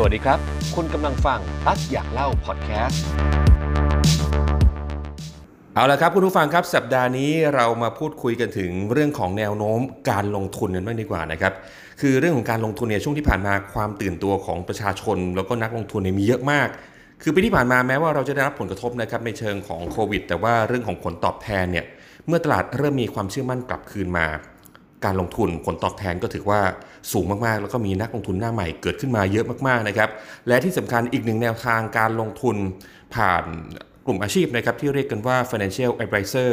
สวัสดีครับ คุณกำลังฟังตักอยากเล่าพอดแคสต์ เอาละครับคุณผู้ฟังครับสัปดาห์นี้เรามาพูดคุยกันถึงเรื่องของแนวโน้มการลงทุนกันบ้างดีกว่านะครับ คือเรื่องของการลงทุนเนี่ยช่วงที่ผ่านมาความตื่นตัวของประชาชน แล้วก็นักลงทุนเนี่ยมีเยอะมาก คือปีที่ผ่านมาแม้ว่าเราจะได้รับผลกระทบนะครับในเชิงของโควิด แต่ว่าเรื่องของผลตอบแทนเนี่ยเมื่อตลาดเริ่มมีความเชื่อมั่นกลับคืนมา การลงทุนผลตอบแทนก็ถือว่าสูงมากๆ แล้วก็มีนักลงทุนหน้าใหม่เกิดขึ้นมาเยอะมากๆนะครับ และที่สำคัญอีกหนึ่งแนวทางการลงทุนผ่านกลุ่มอาชีพนะครับที่เรียกกันว่า financial advisor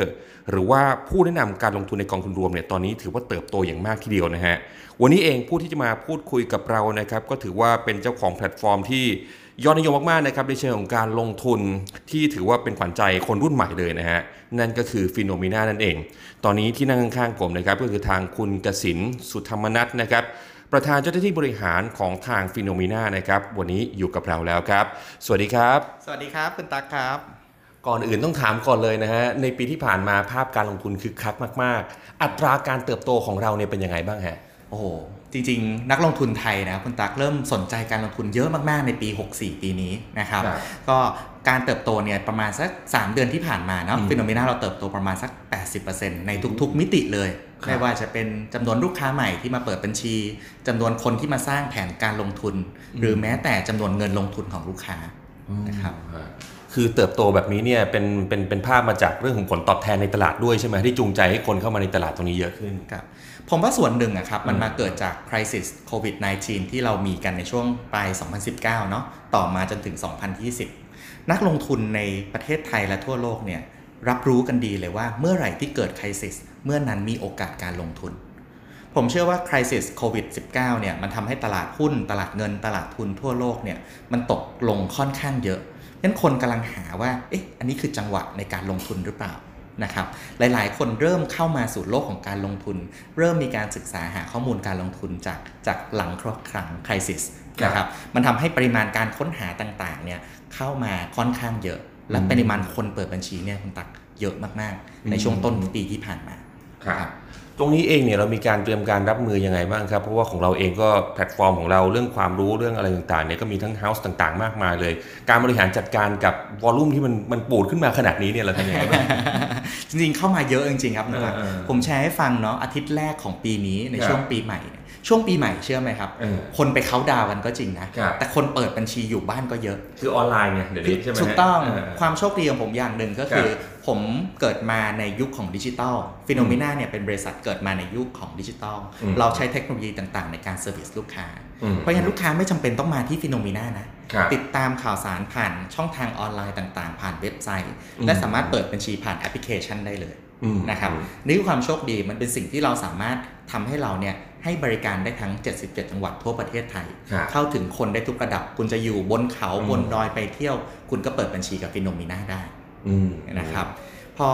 หรือว่าผู้แนะนำการลงทุนในกองทุนรวมเนี่ยตอนนี้ถือว่าเติบโตอย่างมากทีเดียวนะฮะวันนี้เองผู้ที่จะมาพูดคุยกับเรานะครับก็ถือว่าเป็นเจ้าของแพลตฟอร์มที่ ยอดนิยมมากๆนะครับในเชิงของการลงทุนที่ถือว่าเป็นขวัญใจคนรุ่นใหม่เลยนะฮะนั่นก็คือ Finnomena นั่นเอง ตอนนี้ที่นั่งข้างๆผมนะครับก็คือทางคุณกสิณ สุธรรมนัสนะครับประธานเจ้าหน้าที่บริหารของทาง Finnomena นะครับวันนี้อยู่กับเราแล้วครับ สวัสดีครับ สวัสดีครับคุณตั๊กครับก่อนอื่นต้องถามก่อนเลยนะฮะในปีที่ผ่านมาภาพการลงทุนคึกคักมาก ๆ อัตราการเติบโตของเราเนี่ยเป็นยังไงบ้างฮะโอ้โห จริงๆ นักลงทุนไทยนะคุณตั๊กเริ่มสนใจการลงทุนเยอะมากๆ ในปี 64 ปีนี้นะครับครับ ก็การเติบโตเนี่ยประมาณสัก 3 เดือนที่ผ่านมาเนาะอืมฟิโนเมนาเราเติบโตประมาณสัก 80%ในทุกๆ มิติเลยครับไม่ว่าจะเป็นจำนวนลูกค้าใหม่ที่มาเปิดบัญชีจำนวนคนที่มาสร้างแผนการลงทุน หรือแม้แต่จำนวนเงินลงทุนของลูกค้านะครับฮะคือเติบโตแบบนี้เนี่ยเป็นเป็นเป็นภาพมาจากเรื่องของผลตอบแทนในตลาดด้วยใช่ไหมที่จูงใจให้คนเข้ามาในตลาดตรงนี้เยอะขึ้นครับ ผมว่าส่วนหนึ่งอะครับมันอืมมาเกิดจาก crisis covid 19ที่เรามีกันในช่วงปลาย 2019 เนาะต่อมาจนถึง 2020 นักลงทุนในประเทศไทยและทั่วโลกเนี่ยรับรู้กันดีเลยว่าเมื่อไหร่ที่เกิด crisis เมื่อนั้นมีโอกาสการลงทุน ผมเชื่อว่า crisis covid 19เนี่ยมันทำให้ตลาดหุ้น ตลาดเงิน ตลาดทุนทั่วโลกเนี่ยมันตกลงค่อนข้างเยอะงั้นคนกำลังหาว่าเอ๊ะอันนี้คือจังหวะในการลงทุนหรือเปล่า นะครับหลายๆ คนเริ่มเข้ามาสู่โลกของการลงทุน เริ่มมีการศึกษาหาข้อมูลการลงทุนจากจากหลังครั้ง crisis ครับนะครับมันทำให้ปริมาณการค้นหาต่างๆเนี่ยเข้ามาค่อนข้างเยอะ และปริมาณคนเปิดบัญชีเนี่ยคุณตั๊กเยอะมากๆ ในช่วงต้นปีที่ผ่านมาครับ ตรงนี้เองเนี่ยเรามีการเตรียมการรับมือยังไงบ้างครับ เพราะว่าของเราเองก็แพลตฟอร์มของเราเรื่องความรู้เรื่องอะไรต่างๆเนี่ยก็มีทั้ง house ต่างๆ มากมายเลย การบริหารจัดการกับ volume ที่มันมันปูดขึ้นมาขนาดนี้เนี่ยเราทำยังไงบ้างจริงๆเข้ามาเยอะจริงๆครับนะครับเออเออผมแชร์ให้ฟังเนาะอาทิตย์แรกของปีนี้ในครับช่วงปีใหม่เนี่ยช่วงปีใหม่เชื่อไหมครับเออคนไปเขาน์ดาวน์กันก็จริงนะครับแต่คนเปิดบัญชีอยู่บ้านก็เยอะ คือออนไลน์ไงเดี๋ยวนี้ใช่ไหมฮะถูกต้องความโชคดีของผมอย่างหนึ่งก็คือ ผมเกิดมาในยุคของดิจิทัล Finnomena เนี่ยเป็นบริษัทเกิดมาในยุคของดิจิทัลอืมเราใช้เทคโนโลยีต่างๆ ในการ service ลูกค้าอืมเพราะฉะนั้นลูกค้าไม่จำเป็นต้องมาที่ Finnomena นะครับติดตามข่าวสารผ่านช่องทางออนไลน์ต่างๆ ผ่านเว็บไซต์อืมและสามารถเปิดบัญชีผ่านแอปพลิเคชันได้เลยอืมนะครับนี่คือความโชคดีมันเป็นสิ่งที่เราสามารถทำให้เราเนี่ยให้บริการได้ทั้ง 77 จังหวัดทั่วประเทศไทยครับเข้าถึงคนได้ทุกระดับ คุณจะอยู่บนเขาอืมบนดอยไปเที่ยว คุณก็เปิดบัญชีกับ Finnomena ได้อืม นะครับพอ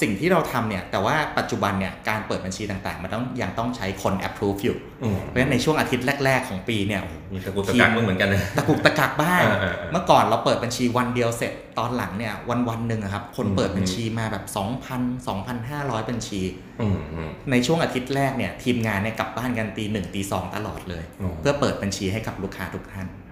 สิ่งที่เราทำเนี่ยแต่ว่าปัจจุบันเนี่ยการเปิดบัญชีต่างๆ มันต้องยังต้องใช้คน approve อยู่อืมเพราะฉะนั้นในช่วงอาทิตย์แรก ๆ ของปีเนี่ยโอ้โหมีตะกุกตะกักบ้างเหมือนกันนะตะกุกตะกักบ้างเออเออเออเมื่อก่อนเราเปิดบัญชีวันเดียวเสร็จตอนหลังเนี่ยวันวันๆหนึ่งอะครับคนอืมเปิดบัญชีมาแบบ 2,000 2,500 บัญชีอืมอืมในช่วงอาทิตย์แรกเนี่ยทีมงานเนี่ยกลับบ้านกันตีหนึ่งตีสองตลอดเลยอ๋อเพื่อเปิดบัญชีให้กับลูกค้าทุกท่านอ๋อ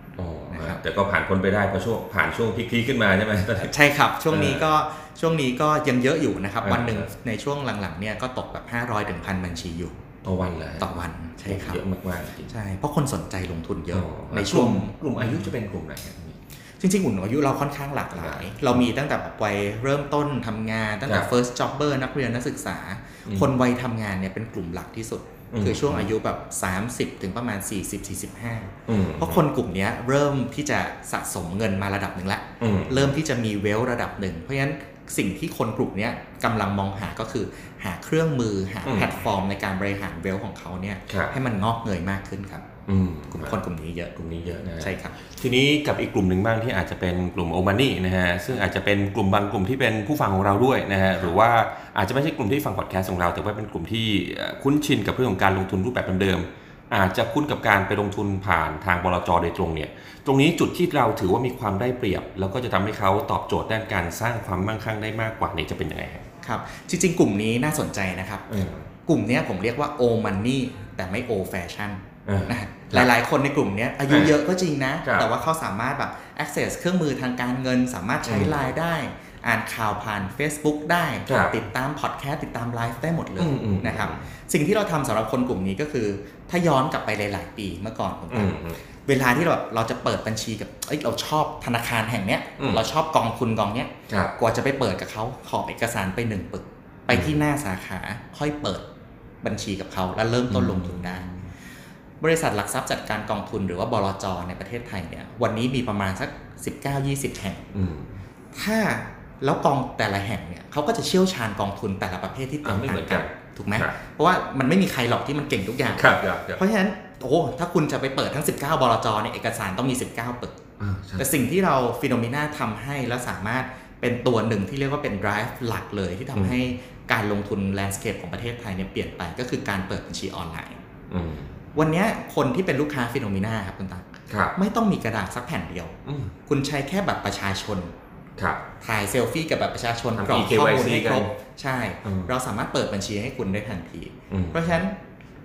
นะครับแต่ก็ผ่านพ้นไปได้เพราะช่วงผ่านช่วงพีคๆขึ้นมาใช่ไหมตอนนั้นใช่ครับ ช่วงนี้เออก็ช่วงนี้ก็ยังเยอะอยู่นะครับเออวันหนึ่งเออในช่วงหลังๆเนี่ยก็ตกแบบ 500ถึงพันบัญชีอยู่ต่อวันเลยต่อวันใช่ครับเยอะมากๆจริงใช่เพราะคนสนใจลงทุนเยอะอ๋อในช่วงกลุ่มอายุจะเป็นกลุ่มไหนครับจริงๆกลุ่มอายุเราค่อนข้างหลากหลาย เรามีตั้งแต่แบบวัยเริ่มต้นทำงานตั้งแต่ครับ first jobber นักเรียนนักศึกษาอืมคนวัยทำงานเนี่ยเป็นกลุ่มหลักที่สุดอืม คือช่วงอายุแบบ 30 ถึงประมาณ 40-45อืมเพราะคนกลุ่มเนี้ยเริ่มที่จะสะสมเงินมาระดับหนึ่งละอืมเริ่มที่จะมีเวลระดับหนึ่ง เพราะฉะนั้น สิ่งที่คนกลุ่มเนี้ยกำลังมองหาก็คือ หาเครื่องมือหาอืมแพลตฟอร์มในการบริหาร wealth ของเขาเนี่ยครับให้มันงอกเงยมากขึ้นครับอืมกลุ่มคนกลุ่มนี้เยอะกลุ่มนี้เยอะนะฮะใช่ครับ ทีนี้กับอีกกลุ่มหนึ่งบ้างที่อาจจะเป็นกลุ่ม old money นะฮะซึ่งอาจจะเป็นกลุ่มบางกลุ่มที่เป็นผู้ฟังของเราด้วยนะฮะหรือว่าอาจจะไม่ใช่กลุ่มที่ฟังพอดแคสต์ของเรา แต่ว่าเป็นกลุ่มที่เอ่อคุ้นชินกับเรื่องของการลงทุนรูปแบบเดิมๆ อาจจะคุ้นกับการไปลงทุนผ่านทางบลจโดยตรงเนี่ย ตรงนี้จุดที่เราถือว่ามีความได้เปรียบ แล้วก็จะทำให้เขาตอบโจทย์ด้านการสร้างความมั่งคั่งได้มากกว่านี้จะเป็นยังไงครับครับ จริง ๆ กลุ่มนี้น่าสนใจนะครับอืมกลุ่มเนี้ยผมเรียกว่า o money แต่ไม่ o fashion อ่านะฮะหลายๆ คนในกลุ่มเนี้ยอายุอ่าเยอะก็จริงนะครับแต่ว่าเขาสามารถแบบ access เครื่องมือทางการเงิน สามารถใช้อืมไลน์ได้ อ่านข่าวผ่าน Facebook ได้ครับติดตามพอดแคสต์ติดตามไลฟ์ได้หมดเลอืยมอืมนะครับสิ่งที่เราทำสำหรับคนกลุ่มนี้ก็คือ ถ้าย้อนกลับไปหลาย ๆ ปีเมื่อก่อนผมอืมอืมเวลาที่เราเราจะเปิดบัญชีกับเอ้ยเราชอบธนาคารแห่งเนี้ยอืมเราชอบกองทุนกองเนี้ยครับกว่าจะไปเปิดกับเขาขอเอกสารไปหนึ่งปึก ไปที่หน้าสาขาค่อยเปิดบัญชีกับเขาแล้วเริ่มต้นลงทุนได้บริษัทหลักทรัพย์จัดการกองทุนหรือว่าบลจในประเทศไทยเนี่ยวันนี้มีประมาณสัก 19-20 แห่งอืมถ้า แล้วกองแต่ละแห่งเนี่ยเขาก็จะเชี่ยวชาญกองทุนแต่ละประเภทที่แตอ่ากไม่เหต่ามืงอนกักันนถูกไหมครับเพราะว่ามันไม่มีใครหรอกที่มันเก่งทุกอย่างครับครับครับเพราะฉะนั้นโอ้ถ้าคุณจะไปเปิดทั้ง 19 บลจเนี่ยเอกสารต้องมี 19ปึกอ่าใช่แต่สิ่งที่เราฟิโนเมนาทำให้แล้วสามารถเป็นตัวหนึ่งที่เรียกว่าเป็น drive หลักเลยที่ทำให้การลงทุน landscape ของประเทศไทยเนี่ยเปลี่ยนไปก็คือการเปิดบัญชีออนไลน์อืมวันเนี้ยคนที่เป็นลูกค้าฟิโนเมนาครับคุณตักครับไม่ต้องมีกระดาษสักแผ่นเดียวอืมคุณใช้แค่บัตรประชาชนครับ ถ่ายเซลฟี่กับบัตรประชาชนทำกรอกข้อมูล EKYC ให้ครบกันใช่อืมเราสามารถเปิดบัญชีให้คุณได้ทันทีอืมเพราะฉะนั้น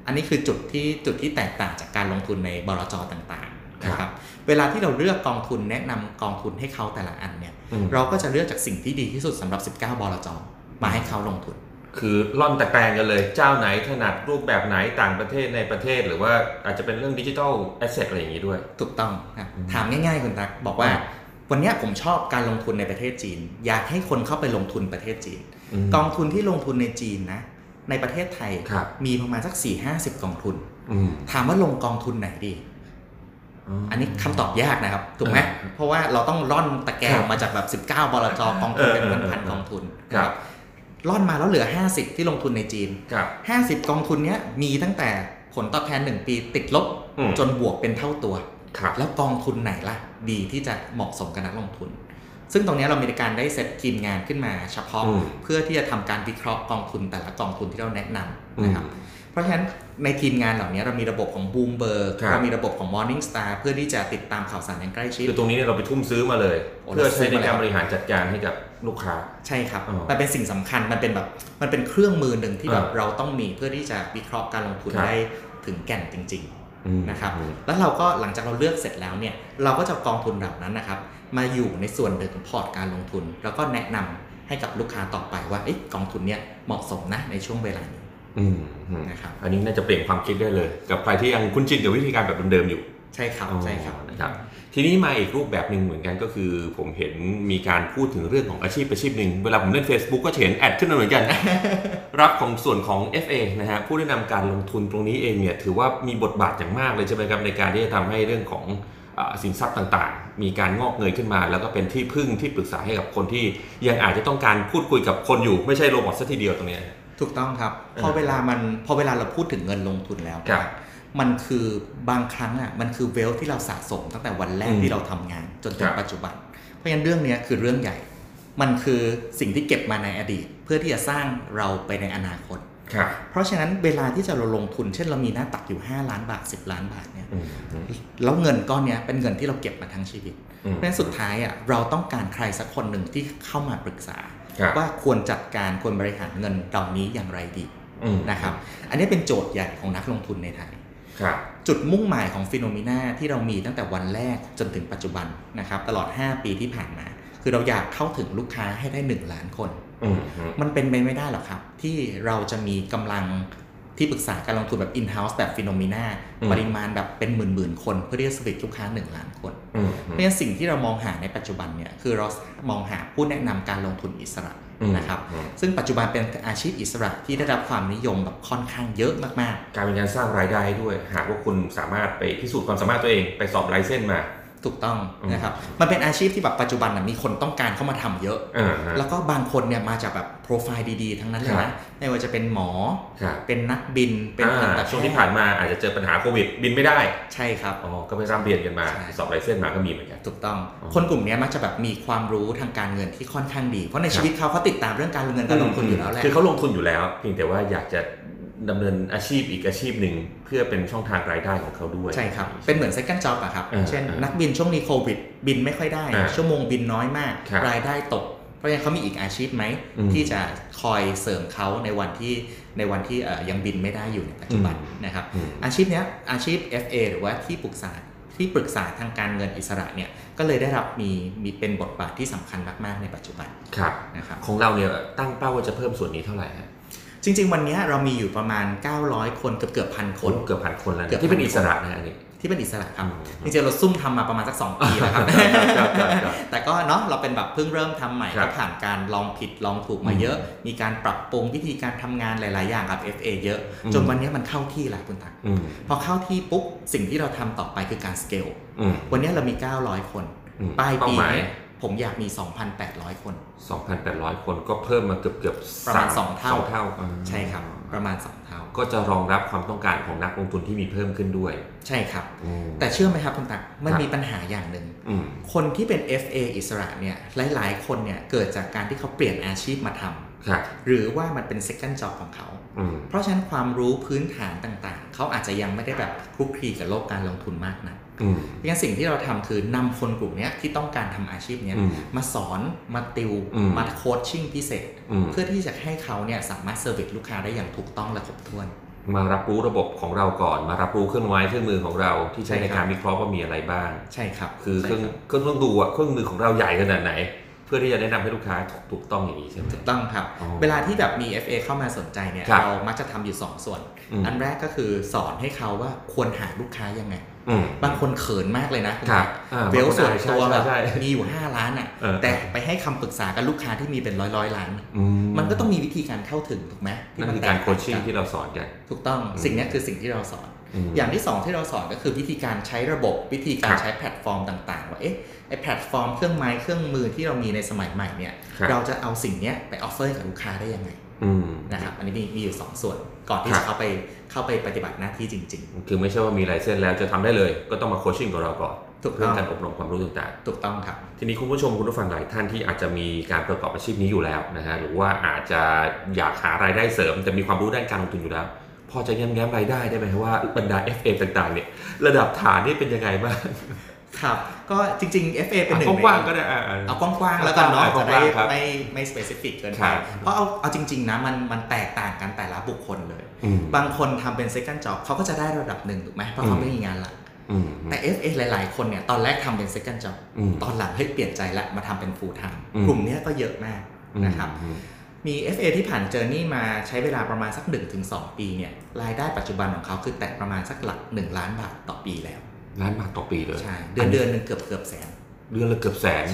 อันนี้คือจุดที่จุดที่แตกต่างจากการลงทุนในบลจต่างๆนะคครัรับบเวลาที่เราเลือกกองทุนแนะนำกองทุนให้เขาแต่ละอันเนี่ยอืมเราก็จะเลือกจากสิ่งที่ดีที่สุดสำหรับ 19 บลจมาให้เขาลงทุน คือล่อนตะแกรงกันเลย เจ้าไหนถนัดรูปแบบไหนต่างประเทศในประเทศ หรือว่าอาจจะเป็นเรื่องดิจิทัลแอสเซทอะไรอย่างนี้ด้วย ถูกต้องครับอืมถามง่ายๆคุณตักบอกว่าอืม วันเนี้ยผมชอบการลงทุนในประเทศจีน อยากให้คนเข้าไปลงทุนประเทศจีนมกองทุนที่ลงทุนในจีนนะ ในประเทศไทยครับมีประมาณสัก4-50กองทุนอืมถามว่าลงกองทุนไหนดี อันนี้คำตอบยากนะครับ ถูกไหมเออเพราะว่าเราต้องร่อนตะแกรคงรับมาจากแบบ 19 บลจกองทุนเป็นเออเออพันเออๆกองทุนครับร่อนมาแล้วเหลือ 50 ที่ลงทุนในจีนครับ50 กองทุนเนี้ยมีตั้งแต่ผลตอบแทน 1 ปีติดลบอืมจนบวกเป็นเท่าตัวครับ แล้วกองทุนไหนล่ะ ดีที่จะเหมาะสมกับนักลงทุน ซึ่งตรงเนี้ยเรามีการได้เซตทีมงานขึ้นมาเฉพาะอืมเพื่อที่จะทำการวิเคราะห์กองทุนแต่ละกองทุนที่เราแนะนำนะครับอืมเพราะฉะนั้นในทีมงานเหล่านี้เรามีระบบของ Bloomberg ครับเรามีระบบของ Morning Star เพื่อที่จะติดตามข่าวสารอย่างใกล้ชิดคือตรงนี้เนี่ยเราไปทุ่มซื้อมาเลยโอ้เพื่อเราซื้ใช้อในมาแล้วการบริหารจัดการให้กับลูกค้า ใช่ครับอ๋อมันเป็นสิ่งสำคัญมันเป็นแบบมันเป็นเครื่องมือหนึ่งที่แบบอ่าเราต้องมีเพื่อที่จะวิเคราะห์การลงทุนครับได้ถึงแก่นจริงอืมๆ นะครับอืมแล้วเราก็หลังจากเราเลือกเสร็จแล้วเนี่ยเราก็จะเอากองทุนเหล่านั้นนะครับมาอยู่ในส่วนหนึ่งของพอร์ตการลงทุน แล้วก็แนะนำให้กับลูกค้าต่อไปว่าเอ๊ะกองทุนเนี่ยเหมาะสมนะในช่วงเวลานี้อืมอืมนะครับอันนี้น่าจะเปลี่ยนความคิดได้เลย กับใครที่ยังคุ้นชินกับวิธีการแบบเดิมๆอยู่ ใช่ครับใช่ครับอ๋อนะครับ ทีนี้มาอีกรูปแบบหนึ่งเหมือนกันก็คือ ผมเห็นมีการพูดถึงเรื่องของอาชีพอาชีพหนึ่งเวลาผมเล่น Facebook ก็จะเห็นแอดขึ้นมาเหมือนกัน รับของส่วนของ FA นะฮะผู้แนะนำการลงทุนตรงนี้เองเนี่ยถือว่ามีบทบาทอย่างมากเลยใช่ไหมครับในการที่จะทำให้เรื่องของอ่าสินทรัพย์ต่างๆ มีการงอกเงยขึ้นมา แล้วก็เป็นที่พึ่งที่ปรึกษาให้กับคนที่ยังอาจจะต้องการพูดคุยกับคนอยู่ไม่ใช่โรบอทซะทีเดียวตรงเนี้ยถูกต้องครับเออพอเวลามันพอเวลาเราพูดถึงเงินลงทุนแล้วครับ มันคือบางครั้งอะมันคือเวลที่เราสะสมตั้งแต่วันแรกอืมที่เราทำงาน จนถึคงรับปัจจุบัน เพราะฉะนั้นเรื่องเนี้ยคือเรื่องใหญ่ มันคือสิ่งที่เก็บมาในอดีต เพื่อที่จะสร้างเราไปในอนาคตครับเพราะฉะนั้นเวลาที่จะเราลงทุน เช่นเรามีหน้าตักอยู่ 5 ล้านบาท 10 ล้านบาทเนี่ยอืมอืมแล้วเงินก้อนเนี้ยเป็นเงินที่เราเก็บมาทั้งชีวิตอืมเพมราะฉะนั้นสุดท้ายอะเราต้องการใครสักคนหนึ่งที่เข้ามาปรึกษาครับว่าควรจัดการควรบริหารเงินเหล่านี้อย่างไรดีอืมนะครับ อันนี้เป็นโจทย์ใหญ่ของนักลงทุนในไทยครับ จุดมุ่งหมายของ Finnomena ที่เรามีตั้งแต่วันแรกจนถึงปัจจุบันนะครับตลอด 5 ปีที่ผ่านมา คือเราอยากเข้าถึงลูกค้าให้ได้ 1 ล้านคนอืมอืมมันเป็นไปไม่ได้หรอกครับ ที่เราจะมีกำลังที่ปรึกษาการลงทุนแบบ in-house แบบ Finnomenaปริมาณแบบเป็นหมื่นๆคน เพื่อที่จะสวิตลูกค้า 1 ล้านคนอืมเพราะฉะนั้นสิ่งที่เรามองหาในปัจจุบันเนี่ยคือเรามองหาผู้แนะนำการลงทุนอิสระอืม นะครับอืมซึ่งปัจจุบันเป็นอาชีพอิสระที่ได้รับความนิยมแบบค่อนข้างเยอะมากการเป็นการสร้างรายได้ด้วย หากว่าคุณสามารถไปพิสูจน์ความสามารถตัวเองไปสอบไลเซนส์มาๆ ถูกต้องอืมนะครับ มันเป็นอาชีพที่แบบปัจจุบันนะมีคนต้องการเข้ามาทำเยอะอ่าฮะแล้วก็บางคนเนี่ยมาจากแบบโปรไฟล์ดีๆ ทั้งนั้นเลยครันะบไม่ว่าจะเป็นหมอครับเป็นนักบิน เป็นอ่าทันตแพทย์ช่วงที่ผ่านมาอาจจะเจอปัญหาโควิด บินไม่ได้ ใช่ครับ อ๋อ ก็ไปร่ำเรียนกันมาใช่สอบไลเซนส์มาก็มีเหมือนกัน ถูกต้องอ๋อคนกลุ่มเนี้ยมักจะแบบมีความรู้ทางการเงินที่ค่อนข้างดี เพราะในครับชีวิตเขาเขาติดตามเรื่องการเงินการลงทุนอยู่แล้วแหละ คือเขาลงทุนอยู่แล้ว เพียงแต่ว่าอยากจะ ดำเนินอาชีพอีกอาชีพหนึ่งเพื่อเป็นช่องทางรายได้ของเขาด้วย ใช่ครับ เป็นเหมือน second job อะครับเออเช่นเออนักบินช่วงนี้โควิด บินไม่ค่อยได้อ่าชั่วโมงบินน้อยมากครับรายได้ตก เพราะราะฉะนั้นเขามีอีกอาชีพไหมอืมที่จะคอยเสริมเขาในวันที่ในวันที่เอ่อยังบินไม่ได้อยู่ในปัจจุบันอืมนะครับอืมอาชีพเนี้ยอาชีพ FA หรือว่าที่ปรึกษาที่ปรึกษาทางการเงินอิสระเนี่ยก็เลยได้รับมีมีเป็นบทบาทที่สำคัญมาก ๆ ในปัจจุบันครับนะครับของเราเนี่ยตั้งเป้าว่าจะเพิ่มส่วนนี้เท่าไหร่ฮะ จริง ๆ วันเนี้ยเรามีอยู่ประมาณ 900 คนเกือบเกือบพันคคนนเกือบพันคนแล้วนะเกือบที่เป็นพันอิสระนะฮะอันนี้ที่เป็นอิสระครับอืมจริงๆเราซุ่มทำมาประมาณสัก 2 ปีแล้วครับครับครับครับ แต่ก็เนาะเราเป็นแบบเพิ่งเริ่มทำใหม่ครัก็บผ่านการลองผิดลองถูกมาเยอะ มีการปรับปรุงวิธีการทำงานหลาย ๆ อย่างกับ FA เยอะอืมจนวันเนี้ยมันเข้าที่แล้วคุณตักอืมพอเข้าที่ปุ๊บสิ่งที่เราทำต่อไปคือการสเกลอืมวันเนี้ยเรามี 900 คนอืมปลายปี เป้าหมายเนี่ยผมอยากมี 2,800 คน 2,800 คนก็เพิ่มมาเกือบเกือบประมาณสองเท่าสองเท่าอ่า ใช่ครับ ประมาณ 2 เท่า ก็จะรองรับความต้องการของนักลงทุนที่มีเพิ่มขึ้นด้วย ใช่ครับอืมแต่เชื่อไหมครับคุณตั๊กมันครับมีปัญหาอย่างหนึ่งอืมคนที่เป็น FA อิสระเนี่ย หลาย ๆ คนเนี่ย เกิดจากการที่เขาเปลี่ยนอาชีพมาทำครับหรือว่ามันเป็น second job ของเขาอืมเพราะฉะนั้นความรู้พื้นฐานต่าง ๆ เขาอาจจะยังไม่ได้แบบคลุกคลีกับโลกการลงทุนมากนะอืม เพราะฉะนั้นสิ่งที่เราทำคือนำคนกลุ่มเนี้ยที่ต้องการทำอาชีพเนี้ยอืมมาสอนมาติวอืมมา coaching พิเศษอืมเพื่อที่จะให้เขาเนี่ยสามารถ serviceลูกค้าได้อย่างถูกต้องและครบถ้วน มารับรู้ระบบของเราก่อน มารับรู้เครื่องไม้เครื่องมือของเราที่ใช้ใช่ในครับการวิเคราะห์ว่ามีอะไรบ้าง ใช่ครับ คือเครื่องใช่รับเครื่องต้องดูอะเครื่องมือของเราใหญ่ขนาดไหนเพื่อที่จะแนะนำให้ลูกค้าถูกถูกต้องอย่างนี้ใช่ไหมถูกต้องครับอ๋อเวลาที่แบบมี FA เข้ามาสนใจเนี่ยครับเรามักจะทำอยู่ 2 ส่วนอืมอันแรกก็คือสอนให้เขาว่าควรหาลูกค้ายังไงอืม บางคนเขินมากเลยนะณครับตั๊กอ่าเวลส่วนตัวใช่แบบใช่ใช่มีอยู่ 5 ล้านอะเออแต่ไปให้คำปรึกษากับลูกค้าที่มีเป็นร้อยร้อยๆล้านอืมมันก็ต้องมีวิธีการเข้าถึงถูกไหมแต่ที่นั่นมันคือการ coaching กันที่เราสอนกันถูกต้องอืมสิ่งนี้คือสิ่งที่เราสอนอย่างที่สองที่เราสอนก็คือวิธีการใช้ระบบวิธีการครับใช้แพลตฟอร์มต่างๆว่าเอ๊ะไอแพลตฟอร์มเครื่องไม้เครื่องมือที่เรามีในสมัยใหม่เนี่ยครับเราจะเอาสิ่งเนี้ยไป offer กับลูกค้าได้ยังไงอืม นะครับอันนี้มีมีอยู่2ส่วนก่อนที่ครัจะบเข้าไปเข้าไปปฏิบัติหน้าที่จริงคือไม่ใช่ว่ามี license แล้วจะทำได้เลย ก็ต้องมา coaching กับเราก่อนถูกต้องเรื่องการอบรมความรู้ต่างๆ ถูกต้องครับๆทีนี้คุณผู้ชมคุณผู้ฟังหลายท่านที่อาจจะมีการประกอบอาชีพนี้อยู่แล้วนะฮะหรือว่าอาจจะอยากหารายได้เสริม แต่มีความรู้ด้านการลงทุนอยู่แล้ว พอจะแง้มๆรายได้ได้ไหมครับว่าบรรดา FA ต่างๆเนี่ยระดับฐานนี่เป็นยังไงบ้าง ครับ ก็จริงๆ FA เป็นหนึ่งเอาในกว้างๆก็ได้อ่าๆเอากว้างๆแล้วกันเนาะเอากจะว้างๆได้ครับไม่ไม่สเปซิฟิกเกินคไปรับเพราะเอาเอาจริง ๆ นะมันมันแตกต่างกันแต่ละบุคคลเลยอืมบางคนทำเป็น second job เขาก็จะได้ระดับหนึ่งถูกไหมเพราะเขาไม่มีงานหลักอืมแต่ FA หลาย ๆ คนเนี่ยตอนแรกทำเป็น second job อืมตอนหลังเฮ้ยเปลี่ยนใจละมาทำเป็น full time อืมกลุ่มเนี้ยก็เยอะมากนะครับอืมมี FA ที่ผ่านเจอร์นี่มาใช้เวลาประมาณสัก 1-2 ปีเนี่ยรายได้ปัจจุบันของเขาคือแตะประมาณสักหลัก 1 ล้านบาทต่อปีแล้ว ล้านบาทต่อปีเลยใช่เดือนเดือนหนึ่งเกือบเกือบแสน เดือนละเกือบแสน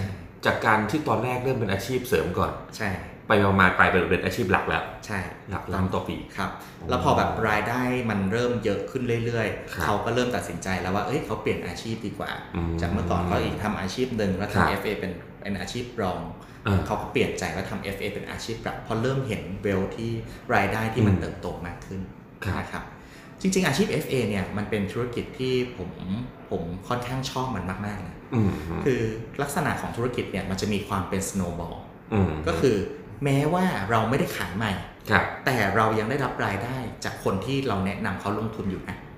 จากการที่ตอนแรกเริ่มเป็นอาชีพเสริมก่อน ใช่ ไปมาๆกลายเป็นเป็นอาชีพหลักแล้ว ใช่ หลักล้านต่อปี ครับ แล้วพอแบบรายได้มันเริ่มเยอะขึ้นเรื่อยครับๆเขาก็เริ่มตัดสินใจแล้วว่า เอ้ยเขาเปลี่ยนอาชีพดีกว่าอืมจากเมื่อก่อนเขาอีกทำอาชีพหนึ่งแล้วครับทำ FA เป็นเป็นอาชีพรองอ่าเขาก็เปลี่ยนใจว่าทำ FA เป็นอาชีพหลักพอเริ่มเห็นเวลที่รายได้ที่มันอืมเติบโตมากขึ้นครับนะครับ จริง ๆ อาชีพ FA เนี่ยมันเป็นธุรกิจที่ผมผมค่อนข้างชอบมันมากๆนะอืมคือลักษณะของธุรกิจเนี่ยมันจะมีความเป็น snowball อืมก็คือแม้ว่าเราไม่ได้ขายใหม่ครับแต่เรายังได้รับรายได้จากคนที่เราแนะนำเขาลงทุนอยู่นะอืม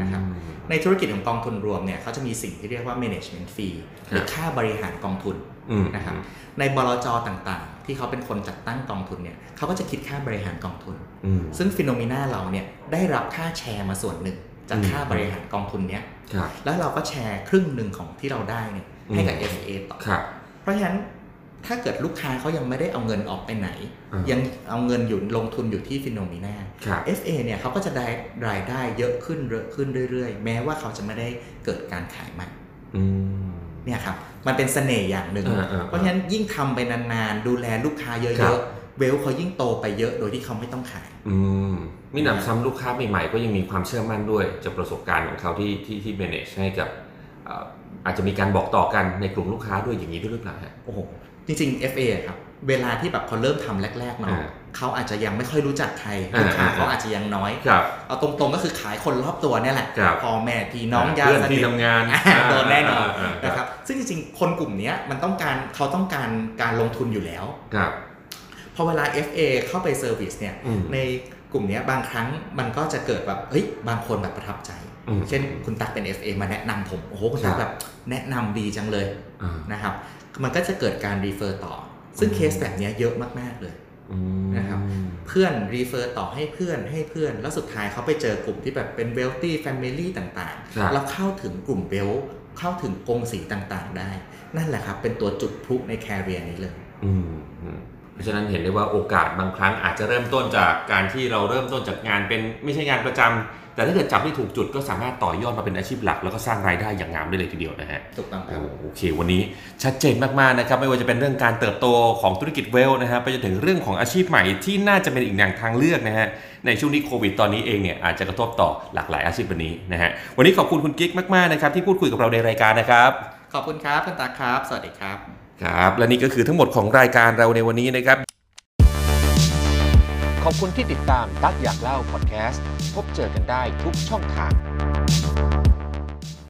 นะครับในธุรกิจของกองทุนรวมเนี่ยเขาจะมีสิ่งที่เรียกว่า management fee หรือค่าบริหารกองทุนอืมนะครับในบลจต่างๆ ที่เขาเป็นคนจัดตั้งกองทุนเนี่ยเขาก็จะคิดค่าบริหารกองทุนอืมซึ่ง Finnomena เราเนี่ยได้รับค่าแชร์มาส่วนหนึ่ง จากอืมค่าบริหารกองทุนเนี้ยครับแล้วเราก็แชร์ครึ่งหนึ่งของที่เราได้เนี่ยให้กับอืม FA ต่อครับเพราะฉะนั้น ถ้าเกิดลูกค้าเขายังไม่ได้เอาเงินออกไปไหนอ่ายัยังเอาเงินอยู่ลงทุนอยู่ที่ Finnomenaครับ FA เนี่ยเขาก็จะได้รายได้เยอะขึ้นเยอะขึ้นเรื่อยๆ แม้ว่าเขาจะไม่ได้เกิดการขายใหม่อืมเนี่ยครับมันเป็นเสน่ห์อย่างหนึ่งอ่าอ่าเพราะฉะนั้นยิ่งทำไปนานๆ ดูแลลูกค้าเยครัอะบๆเวลเขายิ่งโตไปเยอะโดยที่เขาไม่ต้องขาย อืมมีหนำซ้ำลูกค้าใหม่ๆ ก็ยังมีความเชื่อมั่นด้วย จากประสบการณ์ของเขาที่ที่ที่ manage ให้กับเอ่ออาจจะมีการบอกต่อกันในกลุ่มลูกค้าด้วยอย่างนี้ด้วยหรือเปล่าฮะโอ้โห จริงๆ FA อะครับเวลาที่แบบเขาเริ่มทำแรกๆเนาะอ่าเขาอาจจะยังไม่ค่อยรู้จักใครอ่าลูกค้าอ่าเขาอาจจะยังน้อยครับเอาตรงๆก็คือขายคนรอบตัวเนี่ยแหละครับพ่อแม่พี่น้องญาติเพื่อนที่ทำงานอ่าโดนแน่นอนอ่าอ่านะครับซึ่งจริงๆ คนกลุ่มเนี้ยมันต้องการเขาต้องการการลงทุนอยู่แล้วครับพอเวลา FA เข้าไป service เนี่ยอืมในกลุ่มเนี้ยบางครั้งมันก็จะเกิดแบบเฮ้ยบางคนแบบประทับใจอืม เช่นคุณตั๊กเป็น FA มาแนะนำผมโอ้โหคุณตั๊กครับแบบแนะนำดีจังเลยอ่านะครับ มันก็จะเกิดการ refer ต่อ ซึ่งเคสแบบเนี้ยเยอะมาก ๆเลยอืมนะครับเพื่อน refer ต่อให้เพื่อนให้เพื่อน แล้วสุดท้ายเขาไปเจอกลุ่มที่แบบเป็น wealthy family ต่างๆครับแล้วเข้าถึงกลุ่ม wealth เข้าถึงกงสีต่างๆ ได้ นั่นแหละครับ เป็นตัวจุดพลุในแคเรียนี้เลยอืมอืมเพราะฉะนั้นเห็นได้ว่าโอกาสบางครั้งอาจจะเริ่มต้นจากการที่เราเริ่มต้นจากงานเป็นไม่ใช่งานประจำ แต่ถ้าเกิดจับได้ถูกจุดก็สามารถต่อยอดมาเป็นอาชีพหลัก แล้วก็สร้างรายได้อย่างงามได้เลยทีเดียวนะฮะถูกต้องครับโอเควันนี้ชัดเจนมากๆนะครับไม่ว่าจะเป็นเรื่องการเติบโตของธุรกิจเวลนะฮะไปจนถึงเรื่องของอาชีพใหม่ที่น่าจะเป็นอีกอย่างทางเลือกนะฮะในช่วงนี้โควิดตอนนี้เองเนี่ยอาจจะกระทบต่อหลากหลายอาชีพวันนี้นะฮะวันนี้ขอบคุณคุณกิ๊กมากๆนะครับที่พูดคุยกับเราในรายการนะครับขอบคุณครับคุณตาครับ สวัสดีครับครับ และนี่ก็คือทั้งหมดของรายการเราในวันนี้นะครับ ขอบคุณที่ติดตามตักอยากเล่าพอดแคสต์ พบเจอกันได้ทุกช่องทาง